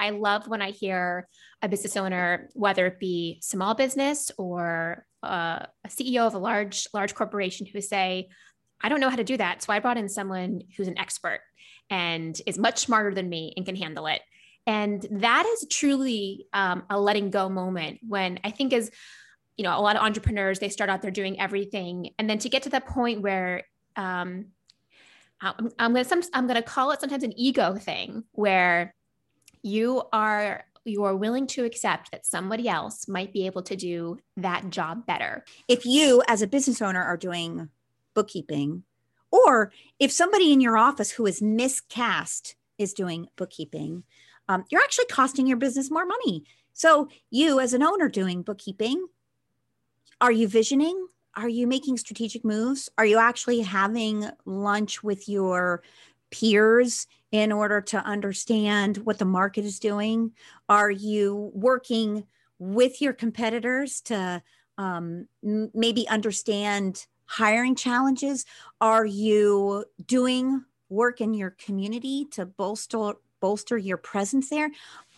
I love when I hear a business owner, whether it be small business or uh, a CEO of a large large corporation, who say, "I don't know how to do that, so I brought in someone who's an expert and is much smarter than me and can handle it." And that is truly um, a letting go moment when I think is, you know, a lot of entrepreneurs they start out there doing everything, and then to get to that point where um, I'm, I'm gonna some, I'm gonna call it sometimes an ego thing where you are you are willing to accept that somebody else might be able to do that job better. If you as a business owner are doing bookkeeping or if somebody in your office who is miscast is doing bookkeeping, um, you're actually costing your business more money. So, you as an owner doing bookkeeping, are you visioning? Are you making strategic moves? Are you actually having lunch with your peers in order to understand what the market is doing? Are you working with your competitors to um, maybe understand hiring challenges? Are you doing work in your community to bolster bolster your presence there?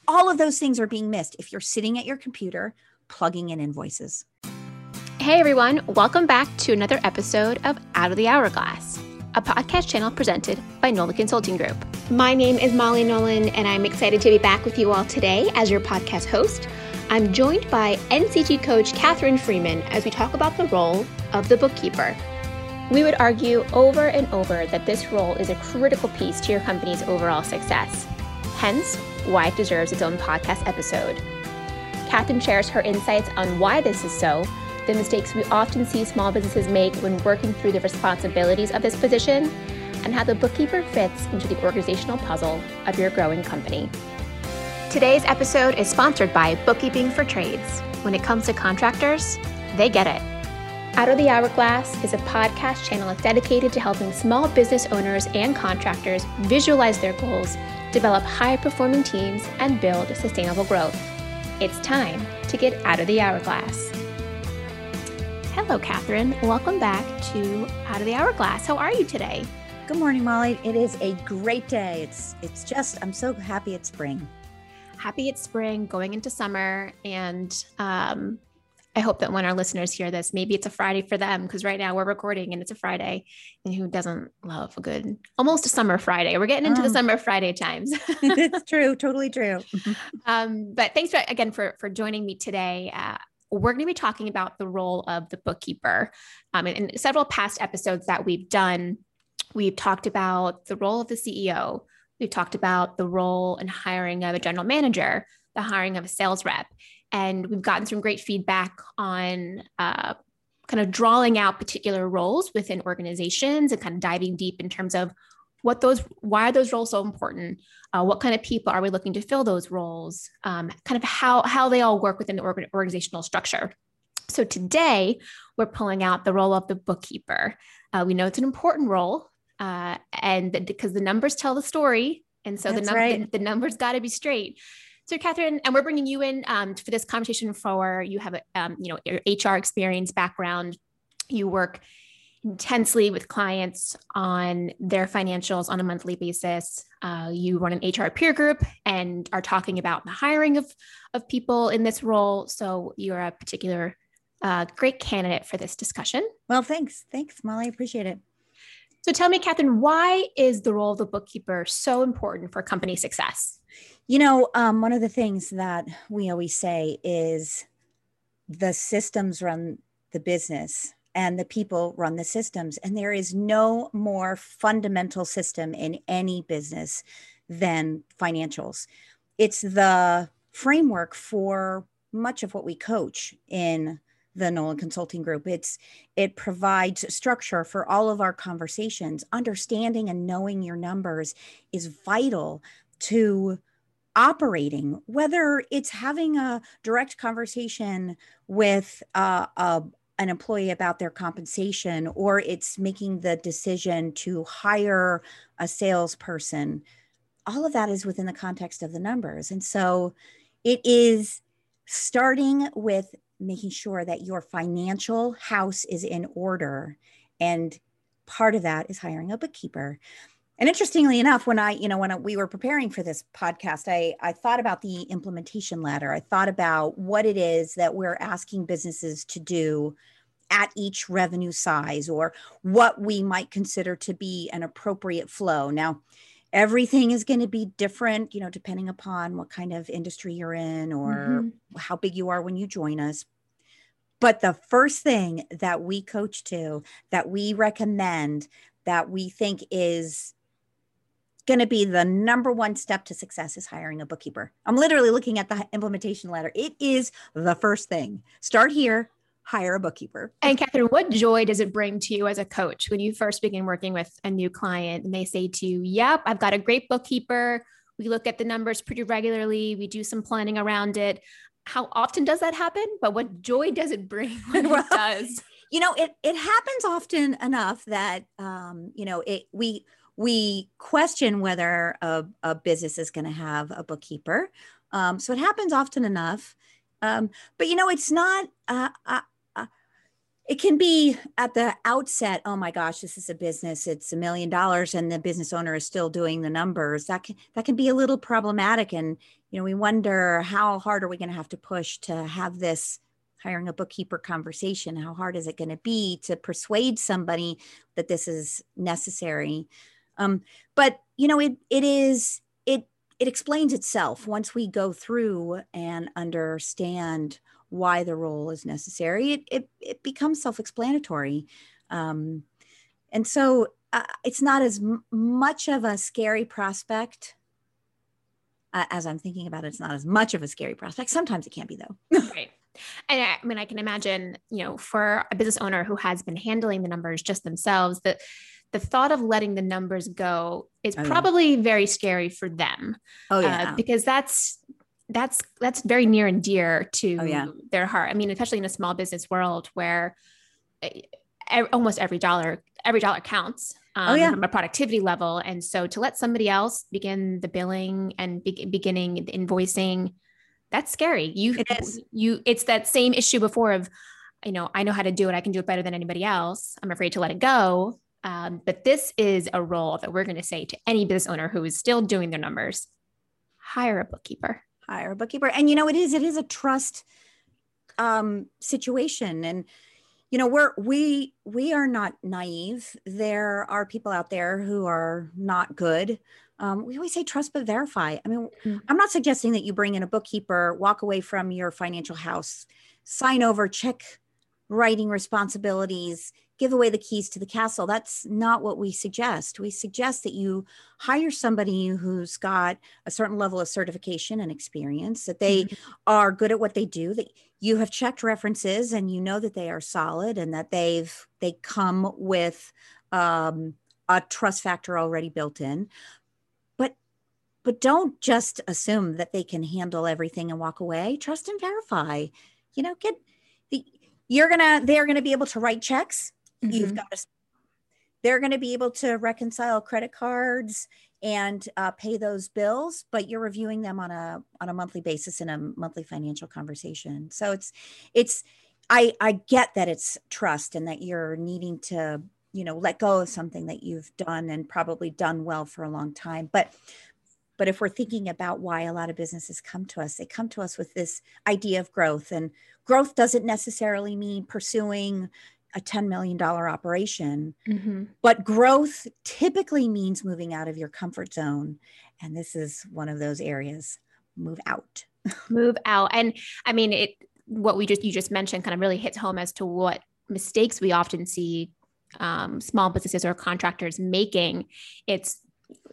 All of those things are being missed if you're sitting at your computer plugging in invoices. Hey everyone, welcome back to another episode of Out of the Hourglass, a podcast channel presented by Nolan Consulting Group. My name is Molly Nolan, and I'm excited to be back with you all today as your podcast host. I'm joined by NCG coach Catherine Freeman as we talk about the role of the bookkeeper. We would argue over and over that this role is a critical piece to your company's overall success, hence, why it deserves its own podcast episode. Catherine shares her insights on why this is so the mistakes we often see small businesses make when working through the responsibilities of this position, and how the bookkeeper fits into the organizational puzzle of your growing company. Today's episode is sponsored by Bookkeeping for Trades. When it comes to contractors, they get it. Out of the Hourglass is a podcast channel dedicated to helping small business owners and contractors visualize their goals, develop high performing teams, and build sustainable growth. It's time to get out of the hourglass. Hello, Catherine. Welcome back to Out of the Hourglass. How are you today? Good morning, Molly. It is a great day. It's it's just I'm so happy it's spring. Happy it's spring, going into summer, and um, I hope that when our listeners hear this, maybe it's a Friday for them because right now we're recording and it's a Friday. And who doesn't love a good, almost a summer Friday? We're getting into oh. the summer Friday times. it's true, totally true. um, but thanks for, again for for joining me today. Uh, we're going to be talking about the role of the bookkeeper. Um, in, in several past episodes that we've done, we've talked about the role of the CEO. We've talked about the role and hiring of a general manager, the hiring of a sales rep. And we've gotten some great feedback on uh, kind of drawing out particular roles within organizations and kind of diving deep in terms of what those why are those roles so important uh, what kind of people are we looking to fill those roles um, kind of how how they all work within the organizational structure so today we're pulling out the role of the bookkeeper uh, we know it's an important role uh, and because the numbers tell the story and so the, num- right. the, the numbers got to be straight so Catherine, and we're bringing you in um, for this conversation for you have a um, you know your HR experience background. You work intensely with clients on their financials on a monthly basis. Uh, you run an HR peer group and are talking about the hiring of, of people in this role. So you're a particular uh, great candidate for this discussion. Well, thanks. Thanks, Molly. I appreciate it. So tell me, Catherine, why is the role of the bookkeeper so important for company success? You know, um, one of the things that we always say is the systems run the business and the people run the systems. And there is no more fundamental system in any business than financials. It's the framework for much of what we coach in the Nolan Consulting Group. It's it provides structure for all of our conversations. Understanding and knowing your numbers is vital to operating whether it's having a direct conversation with uh, a, an employee about their compensation or it's making the decision to hire a salesperson all of that is within the context of the numbers and so it is starting with making sure that your financial house is in order and part of that is hiring a bookkeeper And interestingly enough, when I, you know, when we were preparing for this podcast, I, I thought about the implementation ladder. I thought about what it is that we're asking businesses to do at each revenue size or what we might consider to be an appropriate flow. Now, everything is going to be different, you know, depending upon what kind of industry you're in or mm-hmm. how big you are when you join us. But the first thing that we coach to, that we recommend, that we think is going to be the number one step to success is hiring a bookkeeper. I'm literally looking at the implementation ladder. It is the first thing. Start here, hire a bookkeeper. And Catherine, what joy does it bring to you as a coach when you first begin working with a new client and they say to you, Yep, I've got a great bookkeeper. We look at the numbers pretty regularly, we do some planning around it. How often does that happen? But what joy does it bring when well, it does? You know, it it happens often enough that um, you know, it we we question whether a, a business is going to have a bookkeeper. Um, so it happens often enough. Um, but you know, it's not. Uh, it can be at the outset oh my gosh this is a business it's a million dollars and the business owner is still doing the numbers. That can that can be a little problematic and you know we wonder how hard are we going to have to push to have this hiring a bookkeeper conversation? How hard is it going to be to persuade somebody that this is necessary? Um, but you know it it is it explains itself once we go through and understand why the role is necessary, it, it, it becomes self explanatory. Um, and so uh, it's not as m- much of a scary prospect. Uh, as I'm thinking about it, it's not as much of a scary prospect. Sometimes it can be, though. right. And I, I mean, I can imagine, you know, for a business owner who has been handling the numbers just themselves, that the thought of letting the numbers go is oh, probably yeah. very scary for them. Oh yeah, uh, because that's that's that's very near and dear to oh, yeah. their heart. I mean, especially in a small business world where eh, almost every dollar every dollar counts um, oh, yeah. from a productivity level, and so to let somebody else begin the billing and be- beginning the invoicing, that's scary. You it is. you it's that same issue before of you know I know how to do it. I can do it better than anybody else. I'm afraid to let it go. Um, but this is a role that we're going to say to any business owner who is still doing their numbers hire a bookkeeper hire a bookkeeper. And you know, it is, it is a trust um, situation. And you know, we're we we are not naive. There are people out there who are not good. Um, we always say trust but verify. I mean, mm-hmm. I'm not suggesting that you bring in a bookkeeper, walk away from your financial house, sign over, check writing responsibilities, give away the keys to the castle. That's not what we suggest. We suggest that you hire somebody who's got a certain level of certification and experience, that they mm-hmm. are good at what they do, that you have checked references and you know that they are solid and that they've they come with um, a trust factor already built in. But but don't just assume that they can handle everything and walk away. Trust and verify. You know, get the you're gonna they're gonna be able to write checks Mm-hmm. You've got to, they're going to be able to reconcile credit cards and uh, pay those bills, but you're reviewing them on a on a monthly basis in a monthly financial conversation. So it's it's I I get that it's trust and that you're needing to you know let go of something that you've done and probably done well for a long time, but but if we're thinking about why a lot of businesses come to us, they come to us with this idea of growth. And growth doesn't necessarily mean pursuing, a $10 million operation. Mm-hmm. But growth typically means moving out of your comfort zone. And this is one of those areas move out. move out. And I mean, it, what we just, you just mentioned kind of really hits home as to what mistakes we often see um, small businesses or contractors making. It's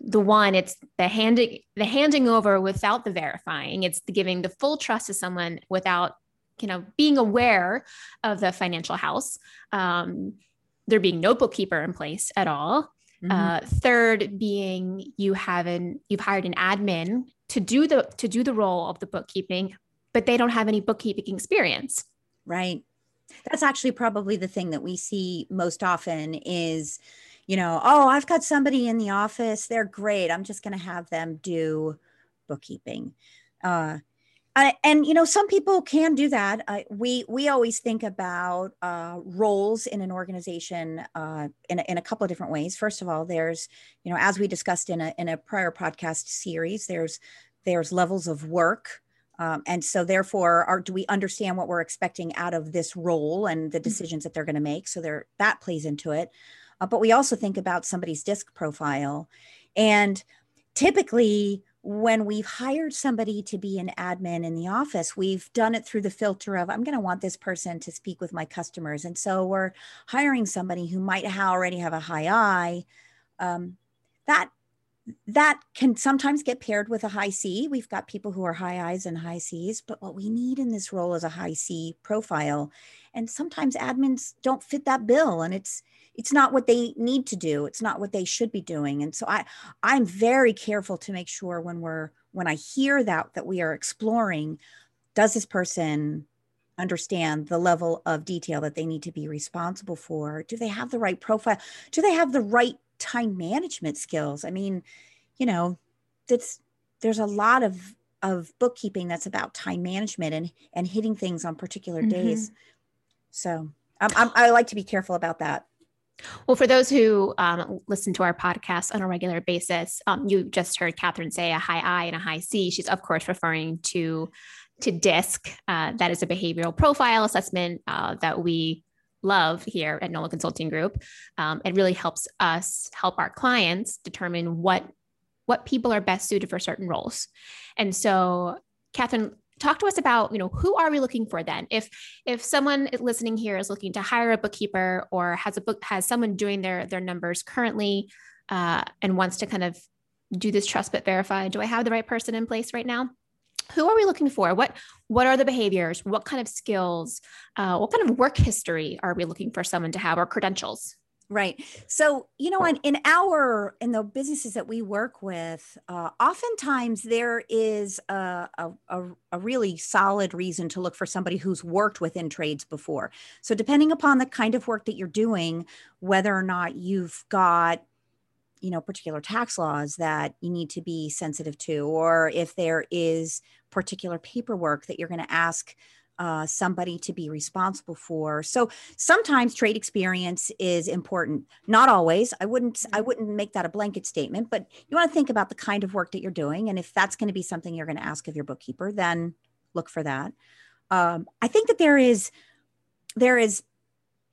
the one it's the handing the handing over without the verifying it's the giving the full trust to someone without you know being aware of the financial house um, there being no bookkeeper in place at all. Mm-hmm. uh, third being you have an you've hired an admin to do the to do the role of the bookkeeping but they don't have any bookkeeping experience. Right. That's actually probably the thing that we see most often is you know oh i've got somebody in the office. They're great. I'm just going to have them do bookkeeping. Uh, Uh, and you know, some people can do that. Uh, we we always think about uh, roles in an organization uh, in a, in a couple of different ways. First of all, there's you know, as we discussed in a in a prior podcast series, there's there's levels of work. Um, and so therefore are, do we understand what we're expecting out of this role and the mm-hmm. decisions that they're going to make so there that plays into it uh, but we also think about somebody's disc profile and typically when we've hired somebody to be an admin in the office, we've done it through the filter of, I'm going to want this person to speak with my customers. And so we're hiring somebody who might already have a high I. Um, that that can sometimes get paired with a high C. We've got people who are high I's and high C's, but what we need in this role is a high C profile. And sometimes admins don't fit that bill. And it's it's not what they need to do it's not what they should be doing and so i i'm very careful to make sure when we're when i hear that that we are exploring does this person understand the level of detail that they need to be responsible for? Do they have the right profile do they have the right time management skills? I mean you know that's there's a lot of of bookkeeping that's about time management and and hitting things on particular mm-hmm. days so I'm, I'm, i like to be careful about that well, for those who um, listen to our podcast on a regular basis, um, you just heard Catherine say a high I and a high C. She's of course referring to to DISC. Uh, that is a behavioral profile assessment uh, that we love here at Nolan Consulting Group. Um, it really helps us help our clients determine what what people are best suited for certain roles. And so, Catherine, talk to us about you know who are we looking for then? If if someone listening here is looking to hire a bookkeeper or has a book has someone doing their their numbers currently uh, and wants to kind of do this trust but verify do i have the right person in place right now? Who are we looking for? What what are the behaviors? What kind of skills? Uh, what kind of work history are we looking for someone to have or credentials Right. So, you know, in, in our, in the businesses that we work with, uh, oftentimes there is a, a, a, really solid reason to look for somebody who's worked within trades before. So, depending upon the kind of work that you're doing, whether or not you've got, you know, particular tax laws that you need to be sensitive to, or if there is particular paperwork that you're going to ask uh, somebody to be responsible for. So sometimes trade experience is important. Not always. I wouldn't. I mm-hmm. wouldn't make that a blanket statement. But you want to think about the kind of work that you're doing, and if that's going to be something you're going to ask of your bookkeeper, then look for that. Um, I think that there is there is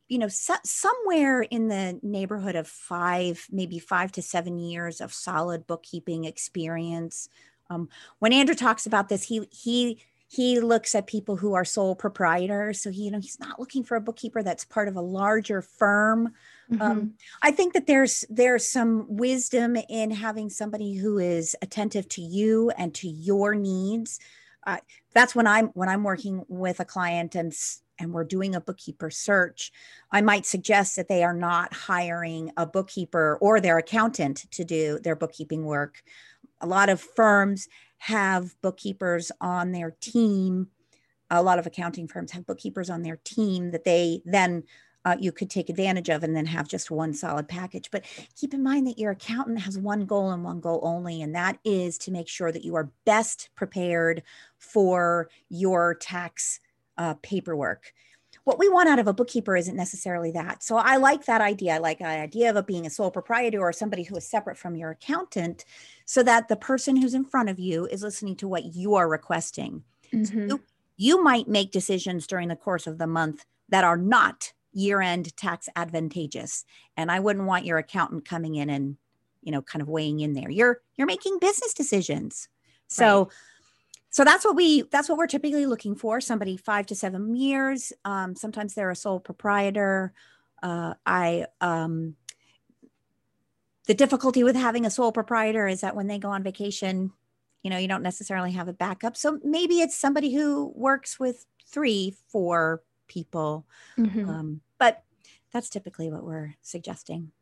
you know so, somewhere in the neighborhood of five maybe five to seven years of solid bookkeeping experience um, when andrew talks about this he he he looks at people who are sole proprietors so he you know he's not looking for a bookkeeper that's part of a larger firm. Um, mm-hmm. um, i think that there's there's some wisdom in having somebody who is attentive to you and to your needs. Uh, that's when i'm when i'm working with a client and and we're doing a bookkeeper search i might suggest that they are not hiring a bookkeeper or their accountant to do their bookkeeping work. A lot of firms have bookkeepers on their team. A lot of accounting firms have bookkeepers on their team that they then uh, you could take advantage of and then have just one solid package. But keep in mind that your accountant has one goal and one goal only, and that is to make sure that you are best prepared for your tax uh, paperwork what we want out of a bookkeeper isn't necessarily that. So I like that idea. I like the idea of it being a sole proprietor or somebody who is separate from your accountant so that the person who's in front of you is listening to what you are requesting. Mm-hmm. So you, you might make decisions during the course of the month that are not year-end tax advantageous. And I wouldn't want your accountant coming in and, you know, kind of weighing in there. You're you're making business decisions. So right so that's what we that's what we're typically looking for somebody five to seven years. Um, sometimes they're a sole proprietor. Uh, i um, the difficulty with having a sole proprietor is that when they go on vacation you know you don't necessarily have a backup. So maybe it's somebody who works with three four people. Mm-hmm. um, but that's typically what we're suggesting.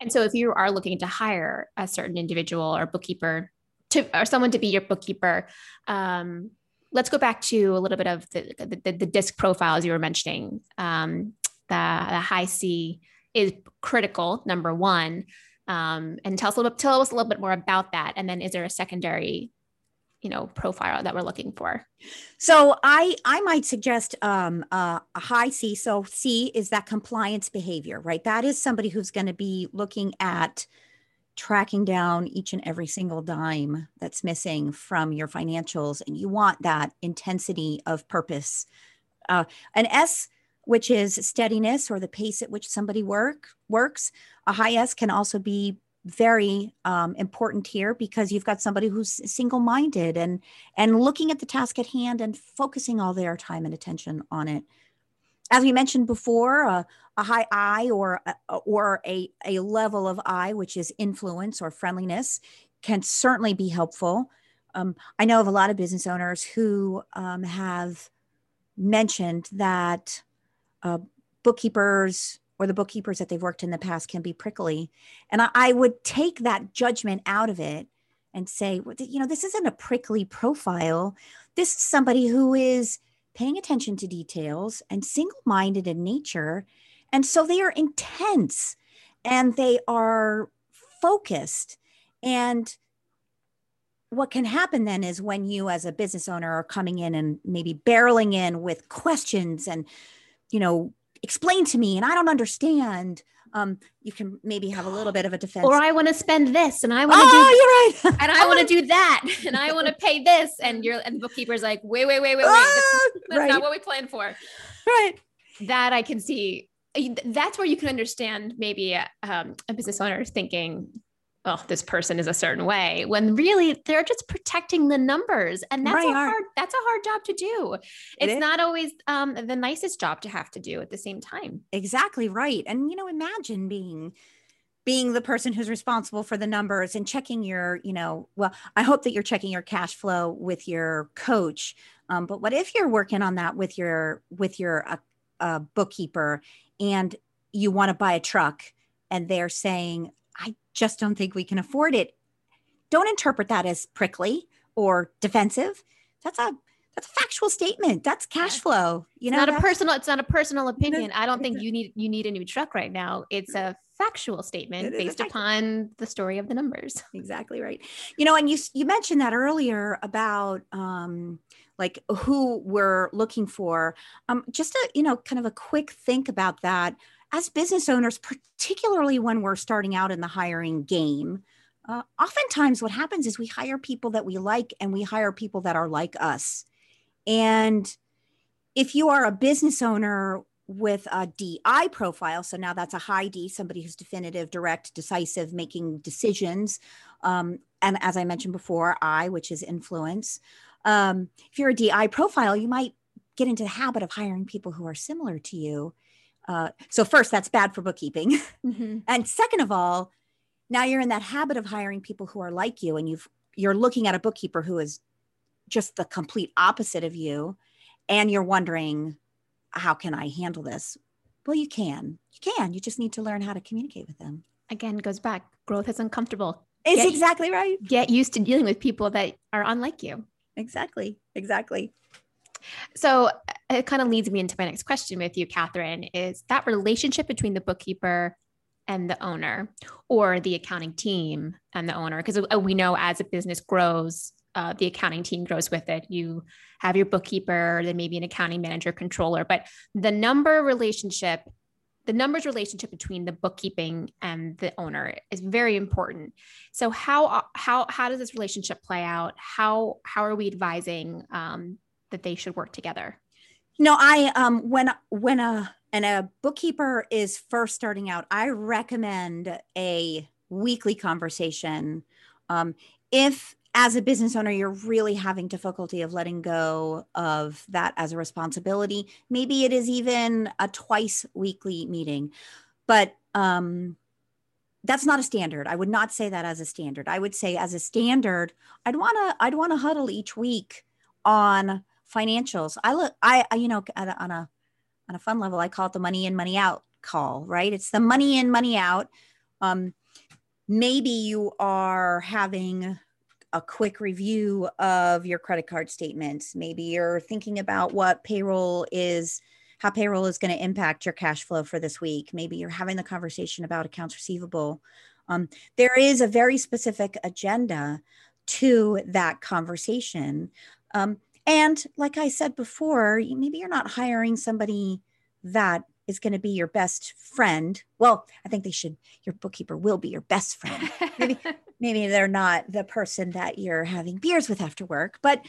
And so if you are looking to hire a certain individual or bookkeeper to or someone to be your bookkeeper. Um, let's go back to a little bit of the the, the disc profiles you were mentioning. Um, the, the high C is critical, number one. Um, and tell us a little bit, tell us a little bit more about that. And then is there a secondary you know profile that we're looking for so i i might suggest um, uh, a high c so c is that compliance behavior right that is somebody who's going to be looking at tracking down each and every single dime that's missing from your financials and you want that intensity of purpose. Uh, an s which is steadiness or the pace at which somebody work works a high s can also be very um, important here because you've got somebody who's single-minded and and looking at the task at hand and focusing all their time and attention on it. As we mentioned before uh, a high i or or a, a level of i which is influence or friendliness can certainly be helpful um, i know of a lot of business owners who um, have mentioned that uh, bookkeepers or the bookkeepers that they've worked in the past can be prickly. And I, I would take that judgment out of it and say, you know, this isn't a prickly profile. This is somebody who is paying attention to details and single minded in nature. And so they are intense and they are focused. And what can happen then is when you, as a business owner, are coming in and maybe barreling in with questions and, you know, explain to me and I don't understand. Um, you can maybe have a little bit of a defense. Or I want to spend this and I want to oh, do you're right. and I want to do that and I want to pay this. And you're and the bookkeeper's like, wait, wait, wait, wait, wait. That's, that's right. not what we planned for. Right. That I can see. That's where you can understand maybe um, a business owner thinking, oh, this person is a certain way when really they're just protecting the numbers. And that's right, a hard, that's a hard job to do. It's it not always um, the nicest job to have to do at the same time. Exactly right. And, you know, imagine being being the person who's responsible for the numbers and checking your, you know, well, I hope that you're checking your cash flow with your coach. Um, but what if you're working on that with your with your uh, uh, bookkeeper and you want to buy a truck and they're saying, I just don't think we can afford it. Don't interpret that as prickly or defensive. That's a that's a factual statement. That's cash flow. You know, not a personal. It's not a personal opinion. I don't think you need you need a new truck right now. It's a factual statement based upon the story of the numbers. Exactly right. You know, and you you mentioned that earlier about um, like who we're looking for. Um, just a you know kind of a quick think about that as business owners, particularly when we're starting out in the hiring game, uh, oftentimes what happens is we hire people that we like and we hire people that are like us. And if you are a business owner with a DI profile, so now that's a high D, somebody who's definitive, direct, decisive, making decisions. Um, and as I mentioned before, I, which is influence. Um, if you're a DI profile, you might get into the habit of hiring people who are similar to you uh, so first, that's bad for bookkeeping, mm-hmm. and second of all, now you're in that habit of hiring people who are like you, and you've you're looking at a bookkeeper who is just the complete opposite of you, and you're wondering, how can I handle this? Well, you can. You can. You just need to learn how to communicate with them. Again, goes back. Growth is uncomfortable. It's get, exactly right. Get used to dealing with people that are unlike you. Exactly. Exactly. So uh, it kind of leads me into my next question with you, Catherine, is that relationship between the bookkeeper and the owner or the accounting team and the owner? Because uh, we know as a business grows, uh, the accounting team grows with it. You have your bookkeeper, then maybe an accounting manager, controller, but the number relationship, the numbers relationship between the bookkeeping and the owner is very important. So how how how does this relationship play out? How how are we advising um, that they should work together? No, I um when when a and a bookkeeper is first starting out, I recommend a weekly conversation. Um, if as a business owner you're really having difficulty of letting go of that as a responsibility, maybe it is even a twice weekly meeting, but um, that's not a standard. I would not say that as a standard. I would say as a standard, I'd want to I'd want to huddle each week on financials. I look, I, I you know, a, on a on a fun level, I call it the money in, money out call. Right? It's the money in, money out. Um, maybe you are having a quick review of your credit card statements. Maybe you're thinking about what payroll is, how payroll is going to impact your cash flow for this week. Maybe you're having the conversation about accounts receivable. Um, there is a very specific agenda to that conversation. Um, and like I said before, maybe you're not hiring somebody that is going to be your best friend. Well, I think they should, your bookkeeper will be your best friend. Maybe, maybe they're not the person that you're having beers with after work, but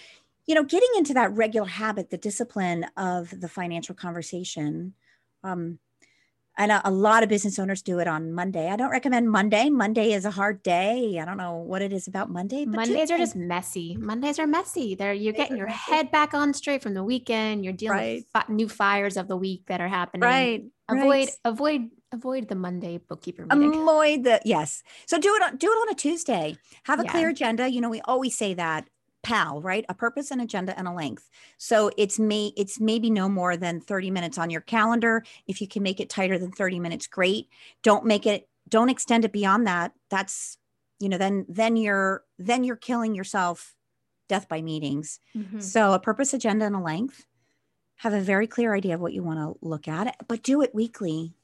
you know, getting into that regular habit, the discipline of the financial conversation, um, and a, a, lot of business owners do it on Monday. I don't recommend Monday. Monday is a hard day. I don't know what it is about Monday. Mondays are just messy. Mondays are messy. They're you're getting your head back on straight from the weekend. You're dealing right. with new fires of the week that are happening. Right. Avoid right. avoid avoid the Monday bookkeeper meeting. Avoid the yes. So do it on do it on a Tuesday. Have a yeah. clear agenda. You know, we always say that PAL, right? A purpose, an agenda, and a length. So it's may it's maybe no more than 30 minutes on your calendar. If you can make it tighter than 30 minutes, great. Don't make it, don't extend it beyond that. That's, you know, then then you're then you're killing yourself death by meetings. Mm-hmm. So a purpose, agenda, and a length. Have a very clear idea of what you want to look at, but do it weekly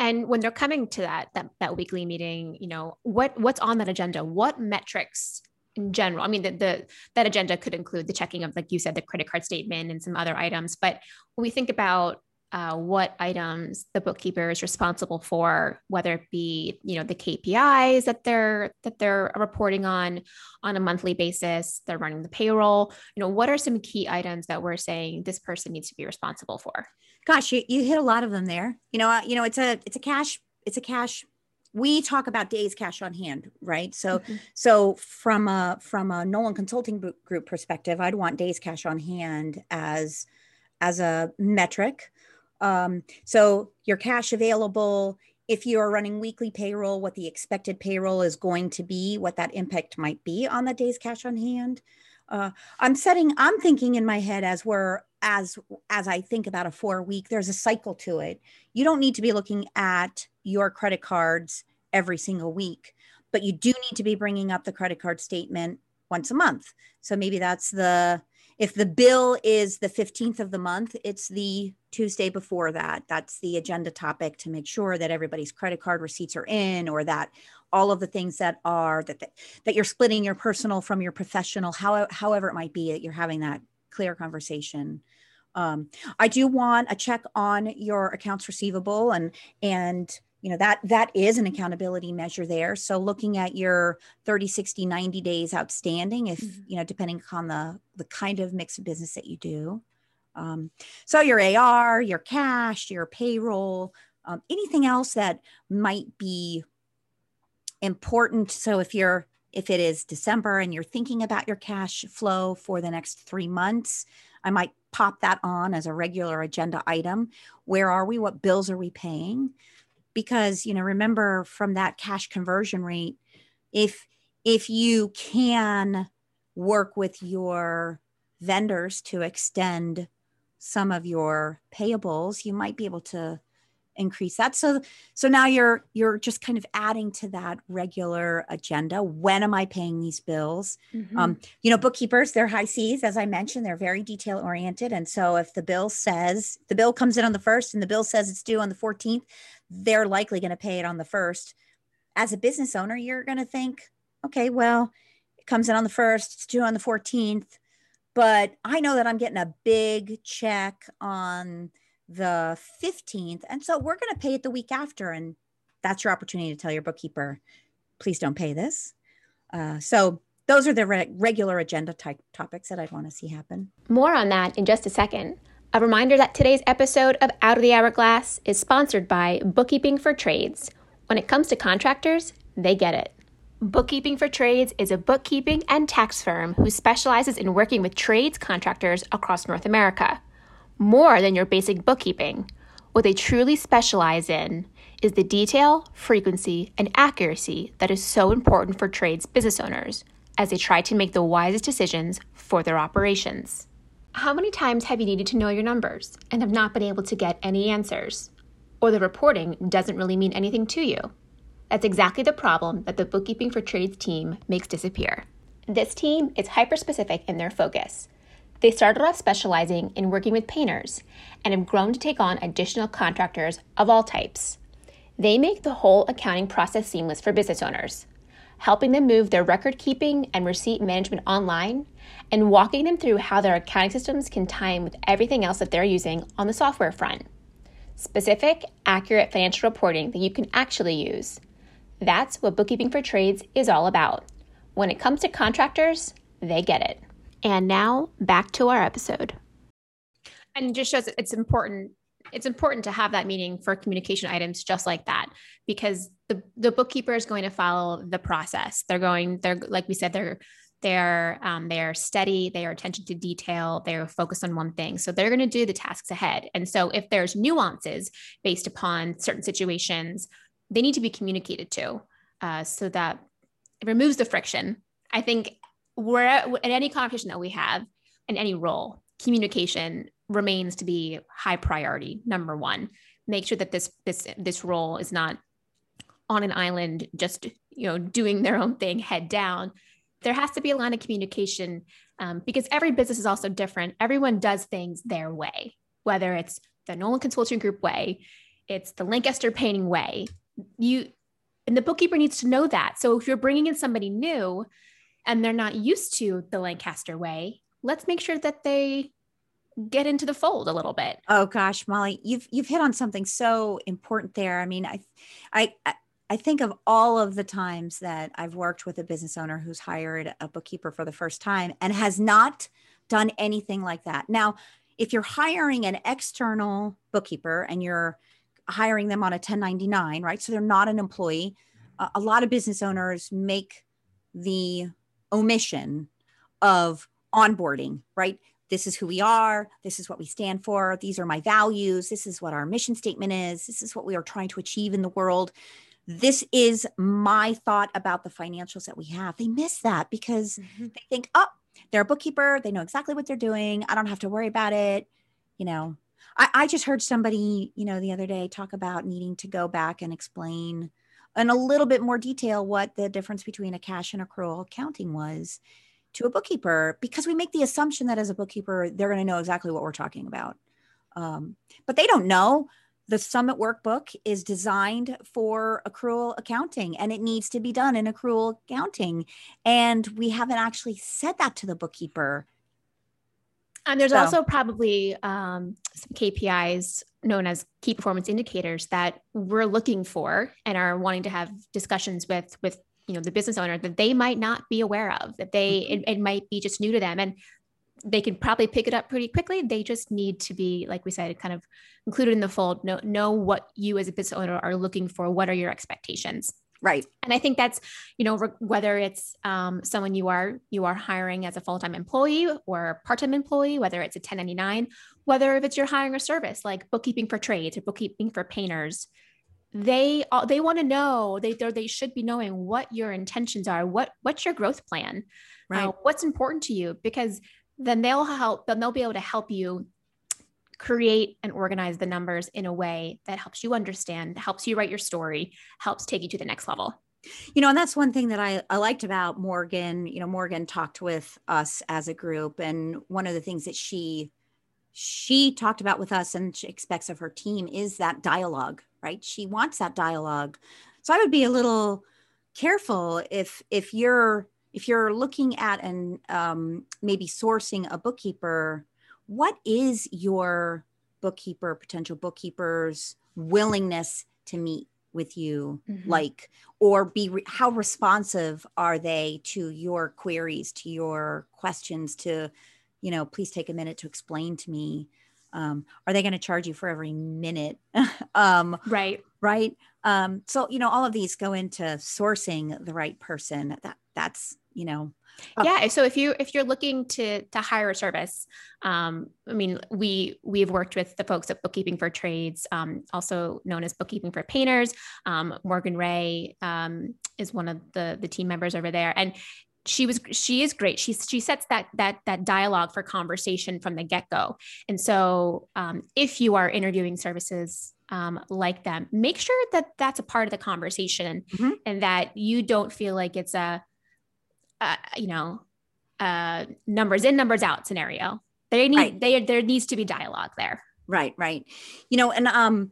and when they're coming to that, that that weekly meeting you know what what's on that agenda what metrics in general. I mean, the, the that agenda could include the checking of, like you said, the credit card statement and some other items. But when we think about uh, what items the bookkeeper is responsible for, whether it be you know the KPIs that they're that they're reporting on on a monthly basis, they're running the payroll. You know, what are some key items that we're saying this person needs to be responsible for? Gosh, you, you hit a lot of them there. You know, uh, you know, it's a it's a cash it's a cash we talk about days cash on hand right so mm-hmm. so from a from a nolan consulting group perspective i'd want days cash on hand as as a metric um, so your cash available if you're running weekly payroll what the expected payroll is going to be what that impact might be on the days cash on hand uh, i'm setting i'm thinking in my head as we're as as i think about a four week there's a cycle to it you don't need to be looking at your credit cards every single week, but you do need to be bringing up the credit card statement once a month. So maybe that's the, if the bill is the 15th of the month, it's the Tuesday before that. That's the agenda topic to make sure that everybody's credit card receipts are in or that all of the things that are that that, that you're splitting your personal from your professional, how, however it might be that you're having that clear conversation um, i do want a check on your accounts receivable and and you know that that is an accountability measure there. So looking at your 30 60 90 days outstanding if mm-hmm. you know depending on the the kind of mix of business that you do um, so your ar your cash your payroll um, anything else that might be important. So if you're if it is december and you're thinking about your cash flow for the next three months i might pop that on as a regular agenda item. Where are we? What bills are we paying because you know remember from that cash conversion rate if if you can work with your vendors to extend some of your payables you might be able to increase that. So so now you're you're just kind of adding to that regular agenda. When am i paying these bills? Mm-hmm. um, you know bookkeepers they're high c's as i mentioned they're very detail oriented and so if the bill says the bill comes in on the first and the bill says it's due on the 14th they're likely going to pay it on the first as a business owner you're going to think okay well it comes in on the first it's due on the 14th but i know that i'm getting a big check on the 15th. And so we're going to pay it the week after. And that's your opportunity to tell your bookkeeper, please don't pay this. Uh, so those are the re- regular agenda type topics that I'd want to see happen. More on that in just a second. A reminder that today's episode of Out of the Hourglass is sponsored by Bookkeeping for Trades. When it comes to contractors, they get it. Bookkeeping for Trades is a bookkeeping and tax firm who specializes in working with trades contractors across North America more than your basic bookkeeping. What they truly specialize in is the detail, frequency, and accuracy that is so important for trades business owners as they try to make the wisest decisions for their operations. How many times have you needed to know your numbers and have not been able to get any answers? Or the reporting doesn't really mean anything to you? That's exactly the problem that the Bookkeeping for Trades team makes disappear. This team is hyper specific in their focus they started off specializing in working with painters and have grown to take on additional contractors of all types. They make the whole accounting process seamless for business owners. Helping them move their record keeping and receipt management online, and walking them through how their accounting systems can tie in with everything else that they're using on the software front. Specific, accurate financial reporting that you can actually use. That's what Bookkeeping for Trades is all about. When it comes to contractors, they get it. And now back to our episode. And it just shows it's important it's important to have that meeting for communication items just like that because the the bookkeeper is going to follow the process. They're going they're like we said they're they're um, they're steady they are attention to detail they're focused on one thing. So they're going to do the tasks ahead. And so if there's nuances based upon certain situations they need to be communicated to uh, so that it removes the friction. I think where in any conversation that we have in any role communication remains to be high priority number one. Make sure that this this this role is not on an island just you know doing their own thing head down there has to be a line of communication um, because every business is also different everyone does things their way whether it's the nolan consulting group way it's the lancaster painting way you and the bookkeeper needs to know that so if you're bringing in somebody new and they're not used to the lancaster way let's make sure that they get into the fold a little bit. Oh gosh, Molly, you've you've hit on something so important there. I mean, I I I think of all of the times that I've worked with a business owner who's hired a bookkeeper for the first time and has not done anything like that. Now, if you're hiring an external bookkeeper and you're hiring them on a 1099, right? So they're not an employee. Mm-hmm. a lot of business owners make the omission of onboarding, right? this is who we are. This is what we stand for. These are my values. This is what our mission statement is. This is what we are trying to achieve in the world. This is my thought about the financials that we have. They miss that because mm-hmm. they think, oh, they're a bookkeeper. They know exactly what they're doing. I don't have to worry about it. You know, I, I just heard somebody, you know, the other day talk about needing to go back and explain in a little bit more detail what the difference between a cash and accrual accounting was to a bookkeeper because we make the assumption that as a bookkeeper they're going to know exactly what we're talking about um, but they don't know the summit workbook is designed for accrual accounting and it needs to be done in accrual accounting and we haven't actually said that to the bookkeeper and there's so. also probably um, some kpis known as key performance indicators that we're looking for and are wanting to have discussions with with you know the business owner that they might not be aware of that they mm-hmm. it, it might be just new to them and they can probably pick it up pretty quickly. They just need to be like we said kind of included in the fold know know what you as a business owner are looking for what are your expectations? Right. And i think that's you know re- whether it's um, someone you are you are hiring as a full-time employee or part-time employee whether it's a 1099 whether if it's you're hiring a service like bookkeeping for trades or bookkeeping for painters they all, they want to know they they should be knowing what your intentions are what what's your growth plan? Uh, right. uh, what's important to you? Because then they'll help then they'll be able to help you create and organize the numbers in a way that helps you understand helps you write your story helps take you to the next level. You know and that's one thing that I, I liked about morgan you know morgan talked with us as a group and one of the things that she she talked about with us and expects of her team is that dialogue right? She wants that dialogue. So i would be a little careful if if you're if you're looking at and um, maybe sourcing a bookkeeper what is your bookkeeper potential bookkeepers willingness to meet with you? Mm-hmm. like or be re- how responsive are they to your queries to your questions to you know please take a minute to explain to me. Um, are they going to charge you for every minute? Um, right. right? Um, so you know all of these go into sourcing the right person. That that's you know. Yeah so if you if you're looking to to hire a service um i mean we we've worked with the folks at bookkeeping for trades um also known as bookkeeping for painters. Um morgan ray um is one of the the team members over there. And she was she is great. She she sets that that that dialogue for conversation from the get-go. And so um, if you are interviewing services um, like them make sure that that's a part of the conversation mm-hmm. and that you don't feel like it's a, a you know a numbers in numbers out scenario they need right. they there needs to be dialogue there right right you know and um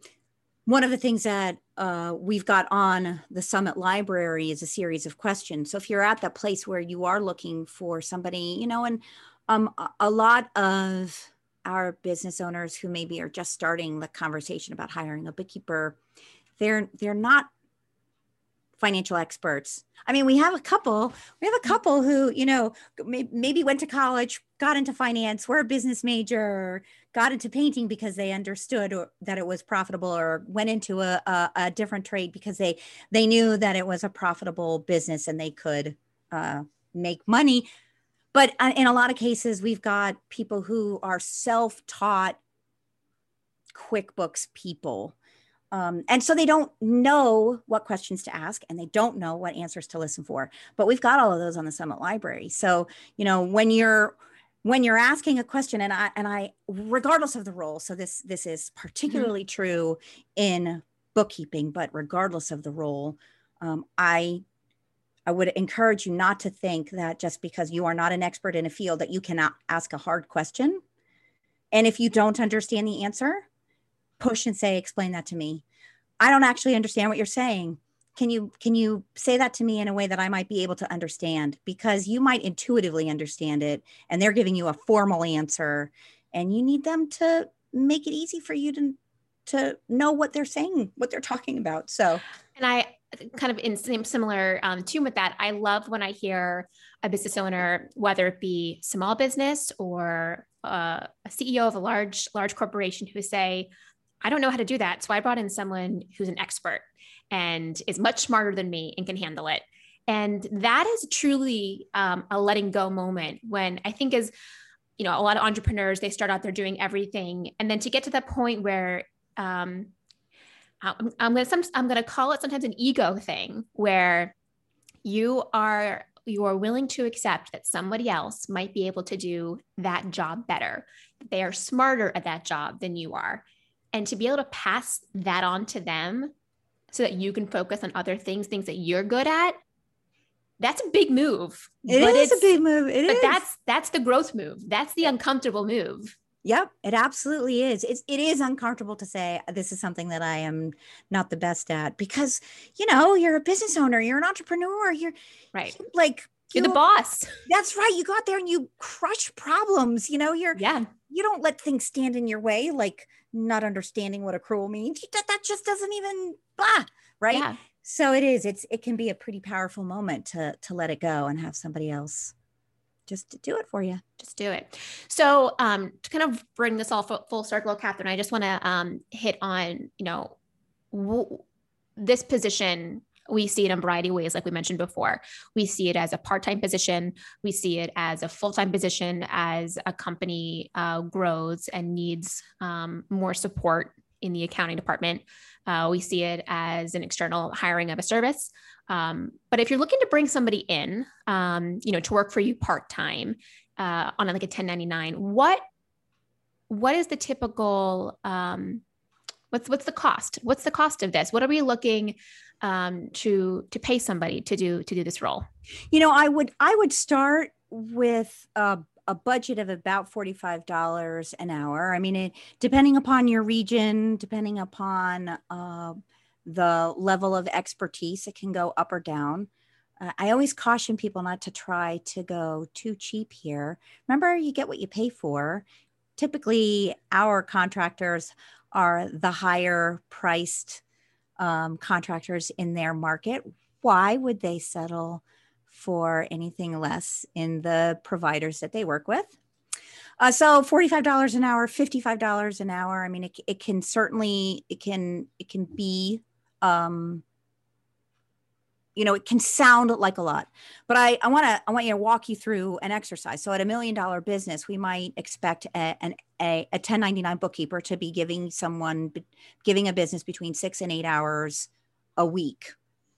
one of the things that uh, we've got on the Summit Library is a series of questions. So if you're at that place where you are looking for somebody, you know, and um, a lot of our business owners who maybe are just starting the conversation about hiring a bookkeeper, they're they're not financial experts. I mean, we have a couple, we have a mm. couple who, you know, maybe went to college, got into finance, were a business major, got into painting because they understood that it was profitable or went into a, a, a different trade because they, they knew that it was a profitable business and they could uh, make money. But uh, in a lot of cases, we've got people who are self-taught QuickBooks people um, and so they don't know what questions to ask and they don't know what answers to listen for. But we've got all of those on the Summit Library. So, you know, when you're when you're asking a question and I and I regardless of the role, so this this is mm-hmm. particularly mm-hmm. true in bookkeeping, but regardless of the role, um, I I would encourage you not to think that just because you are not an expert in a field that you cannot ask a hard question. And if you don't understand the answer, push and say, explain that to me. I don't actually understand what you're saying. Can you can you say that to me in a way that I might be able to understand? Because you might intuitively understand it and they're giving you a formal answer and you need them to make it easy for you to to know what they're saying, what they're talking about. So and I kind of in same similar um, tune with that. I love when I hear a business owner, whether it be small business or uh, a CEO of a large large corporation, who say, I don't know how to do that. So I brought in someone who's an expert and is much smarter than me and can handle it. And that is truly um, a letting go moment when I think is, you know, a lot of entrepreneurs, they start out there doing everything. And then to get to that point where um, I'm, I'm going to, I'm going to call it sometimes an ego thing where you are you are willing to accept that somebody else might be able to do that job better. They are smarter at that job than you are and to be able to pass that on to them so that you can focus on other things things that you're good at that's a big move It is a big move it but is. that's that's the growth move that's the uncomfortable move Yep, it absolutely is. It's it is uncomfortable to say uh, this is something that I am not the best at because you know you're a business owner, you're an entrepreneur, you're right. Like you're you, the boss. That's right. You go out there and you crush problems. You know, you're yeah. You don't let things stand in your way, like not understanding what accrual means. That, that just doesn't even blah, right? Yeah. So it is. It's it can be a pretty powerful moment to to let it go and have somebody else just do it for you. Just do it. So um, to kind of bring this all full, full circle, Catherine, I just want to um, hit on you know w- this position we see it in a variety of ways, like we mentioned before. We see it as a part time position, we see it as a full time position as a company uh, grows and needs um, more support in the accounting department. Uh, we see it as an external hiring of a service. Um, but if you're looking to bring somebody in, um, you know, to work for you part time uh, on like a 1099, what what is the typical um, what's what's the cost? What's the cost of this? What are we looking um, to to pay somebody to do to do this role? You know, I would I would start with a, a budget of about forty five dollars an hour. I mean, it, depending upon your region, depending upon uh, the level of expertise, it can go up or down. Uh, I always caution people not to try to go too cheap here. Remember, you get what you pay for. Typically, our contractors are the higher priced um, contractors in their market. Why would they settle for anything less in the providers that they work with? Uh, so $45 an hour, $55 an hour. I mean, it, it can certainly, it can, it can be um, you know it can sound like a lot but i i want to i want you to walk you through an exercise. So at a million dollar business we might expect a, an a, a 1099 bookkeeper to be giving someone giving a business between six and eight hours a week.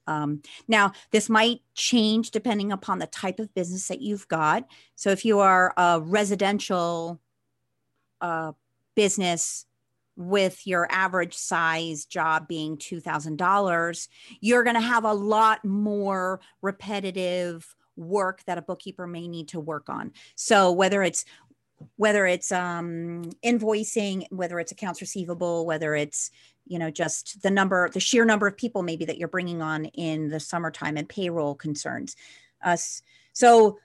Um, now this might change depending upon the type of business that you've got. So if you are a residential uh, business with your average size job being $2,000, you're going to have a lot more repetitive work that a bookkeeper may need to work on. So whether it's whether it's um, invoicing, whether it's accounts receivable, whether it's you know just the number, the sheer number of people maybe that you're bringing on in the summertime and payroll concerns. Uh, so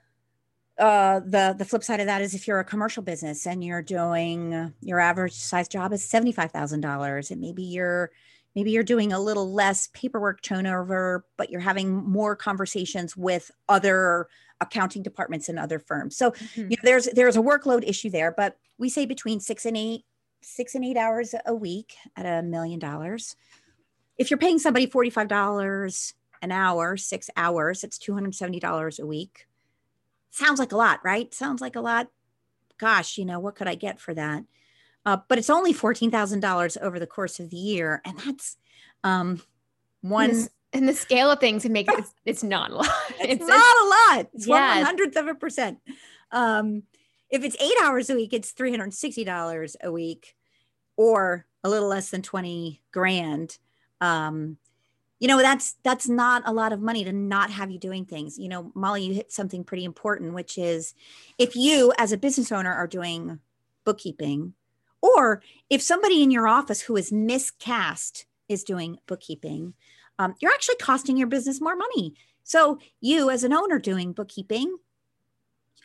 uh, the the flip side of that is if you're a commercial business and you're doing your average size job is seventy five thousand dollars, and maybe you're maybe you're doing a little less paperwork turnover, but you're having more conversations with other accounting departments and other firms. So mm-hmm. you know, there's there's a workload issue there, but we say between six and eight six and eight hours a week at a million dollars. If you're paying somebody forty five dollars an hour, six hours, it's two hundred seventy dollars a week sounds like a lot, right? Sounds like a lot. Gosh, you know, what could I get for that? Uh, but it's only $14,000 over the course of the year. And that's um, one. In the, in the scale of things, it makes it, it's, it's not a lot. It's, it's not a lot. It's yeah. one hundredth of a percent. Um, if it's eight hours a week, it's $360 a week or a little less than 20 grand. Um, you know that's that's not a lot of money to not have you doing things. You know molly you hit something pretty important which is if you as a business owner are doing bookkeeping or if somebody in your office who is miscast is doing bookkeeping um, you're actually costing your business more money. So you as an owner doing bookkeeping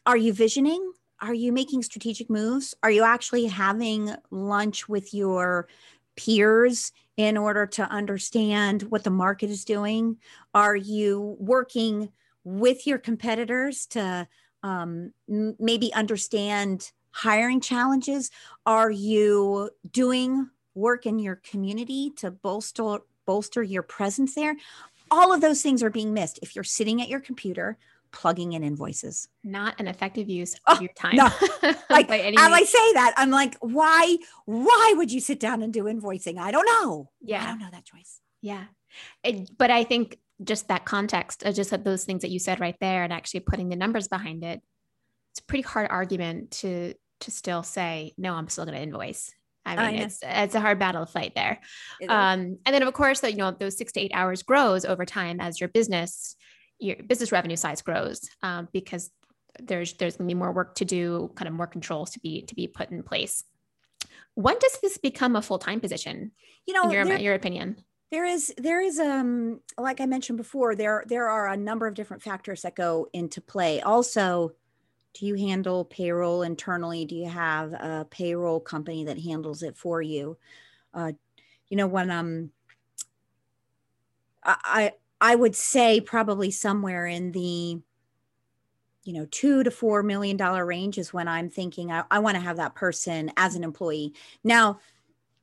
are you visioning? Are you making strategic moves? Are you actually having lunch with your peers in order to understand what the market is doing? Are you working with your competitors to um, maybe understand hiring challenges? Are you doing work in your community to bolster bolster your presence there? All of those things are being missed if you're sitting at your computer plugging in invoices. Not an effective use of oh, your time. No. like as I say that, I'm like, why, why would you sit down and do invoicing? I don't know. Yeah. I don't know that choice. Yeah. It, but I think just that context, uh, just those things that you said right there and actually putting the numbers behind it, it's a pretty hard argument to to still say, no, I'm still going to invoice. I mean, I it's it's a hard battle to fight there. Um, and then of course that you know those six to eight hours grows over time as your business your business revenue size grows um, because there's there's going to be more work to do, kind of more controls to be to be put in place. When does this become a full time position? You know, in your, there, your opinion. There is there is um like I mentioned before there there are a number of different factors that go into play. Also, do you handle payroll internally? Do you have a payroll company that handles it for you? Uh, you know when um I I would say probably somewhere in the you know two to four million dollar range is when i'm thinking i, I want to have that person as an employee now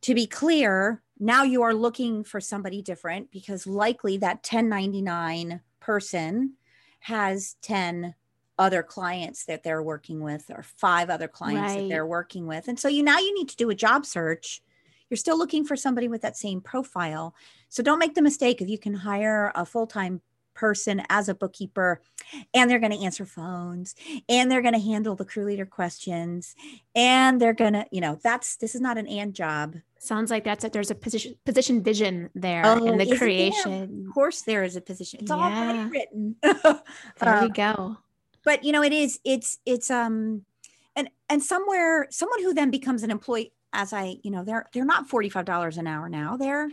to be clear now you are looking for somebody different because likely that 1099 person has 10 other clients that they're working with or five other clients right. that they're working with and so you now you need to do a job search you're still looking for somebody with that same profile. So don't make the mistake if you can hire a full time person as a bookkeeper and they're going to answer phones and they're going to handle the crew leader questions and they're going to you know that's this is not an and job. Sounds like that's it. There's a position position vision there oh, in the creation of course there is a position. It's yeah. already written. There um, you go. but you know it is it's it's um and and somewhere someone who then becomes an employee as i you know they're they're not $45 an hour now they're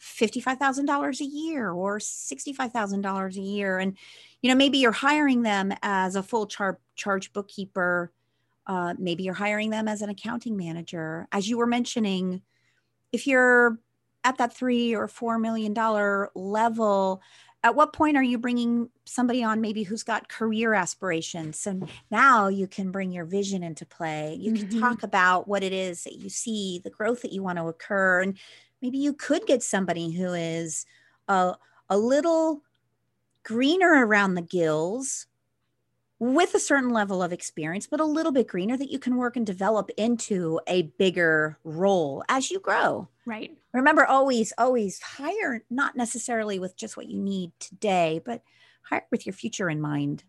$55,000 a year or $65,000 a year. And, you know, maybe you're hiring them as a full char- charge bookkeeper. Uh, maybe you're hiring them as an accounting manager. As you were mentioning, if you're at that three or four million dollar level, at what point are you bringing somebody on maybe who's got career aspirations so now you can bring your vision into play you can mm-hmm. talk about what it is that you see the growth that you want to occur and maybe you could get somebody who is a, a little greener around the gills with a certain level of experience, but a little bit greener that you can work and develop into a bigger role as you grow. Right. Remember, always, always hire not necessarily with just what you need today, but hire with your future in mind.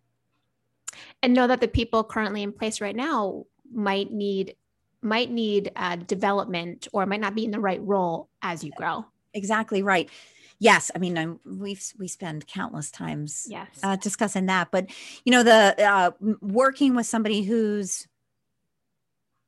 And know that the people currently in place right now might need might need uh, development or might not be in the right role as you grow. Exactly right. Yes, I mean I'm, we've we spend countless times yes. uh, discussing that, but you know the uh, working with somebody who's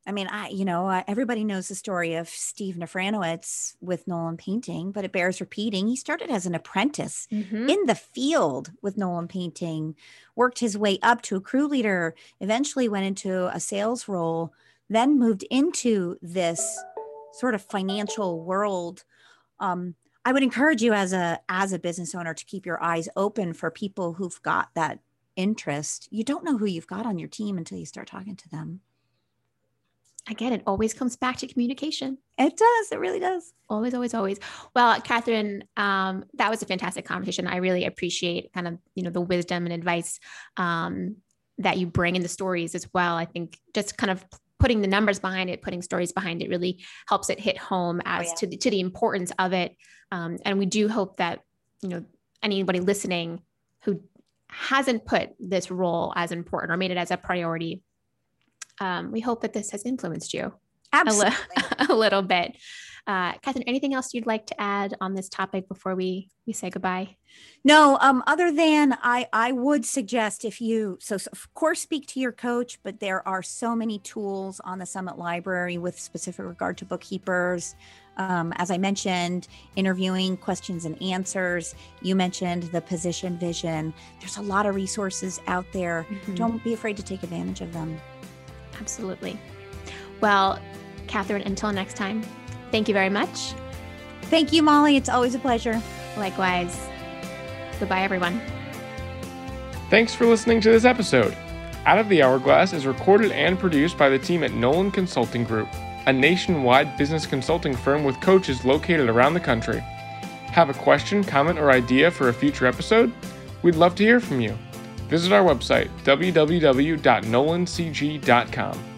I mean, I, you know, uh, everybody knows the story of Steve Nefranowitz with Nolan Painting, but it bears repeating. He started as an apprentice mm-hmm. in the field with Nolan Painting, worked his way up to a crew leader, eventually went into a sales role, then moved into this sort of financial world. Um, I would encourage you as a as a business owner to keep your eyes open for people who've got that interest. You don't know who you've got on your team until you start talking to them again, it always comes back to communication. It does. It really does. Always, always, always. Well, Catherine, um, that was a fantastic conversation. I really appreciate kind of, you know, the wisdom and advice um, that you bring in the stories as well. I think just kind of putting the numbers behind it, putting stories behind it really helps it hit home oh, as oh, yeah. to, the, to the importance of it. Um, and we do hope that, you know, anybody listening who hasn't put this role as important or made it as a priority um, we hope that this has influenced you Absolutely. A, li- a little bit. Uh, Catherine, anything else you'd like to add on this topic before we we say goodbye? No, um, other than I I would suggest if you so, so, of course speak to your coach, but there are so many tools on the Summit Library with specific regard to bookkeepers. Um, as I mentioned, interviewing questions and answers. You mentioned the position vision. There's a lot of resources out there. Mm-hmm. Don't be afraid to take advantage of them. Absolutely. Well, Catherine, until next time, thank you very much. Thank you, Molly. It's always a pleasure. Likewise. Goodbye, everyone. Thanks for listening to this episode. Out of the Hourglass is recorded and produced by the team at Nolan Consulting Group, a nationwide business consulting firm with coaches located around the country. Have a question, comment, or idea for a future episode? We'd love to hear from you. Visit our website, www.nolancg.com.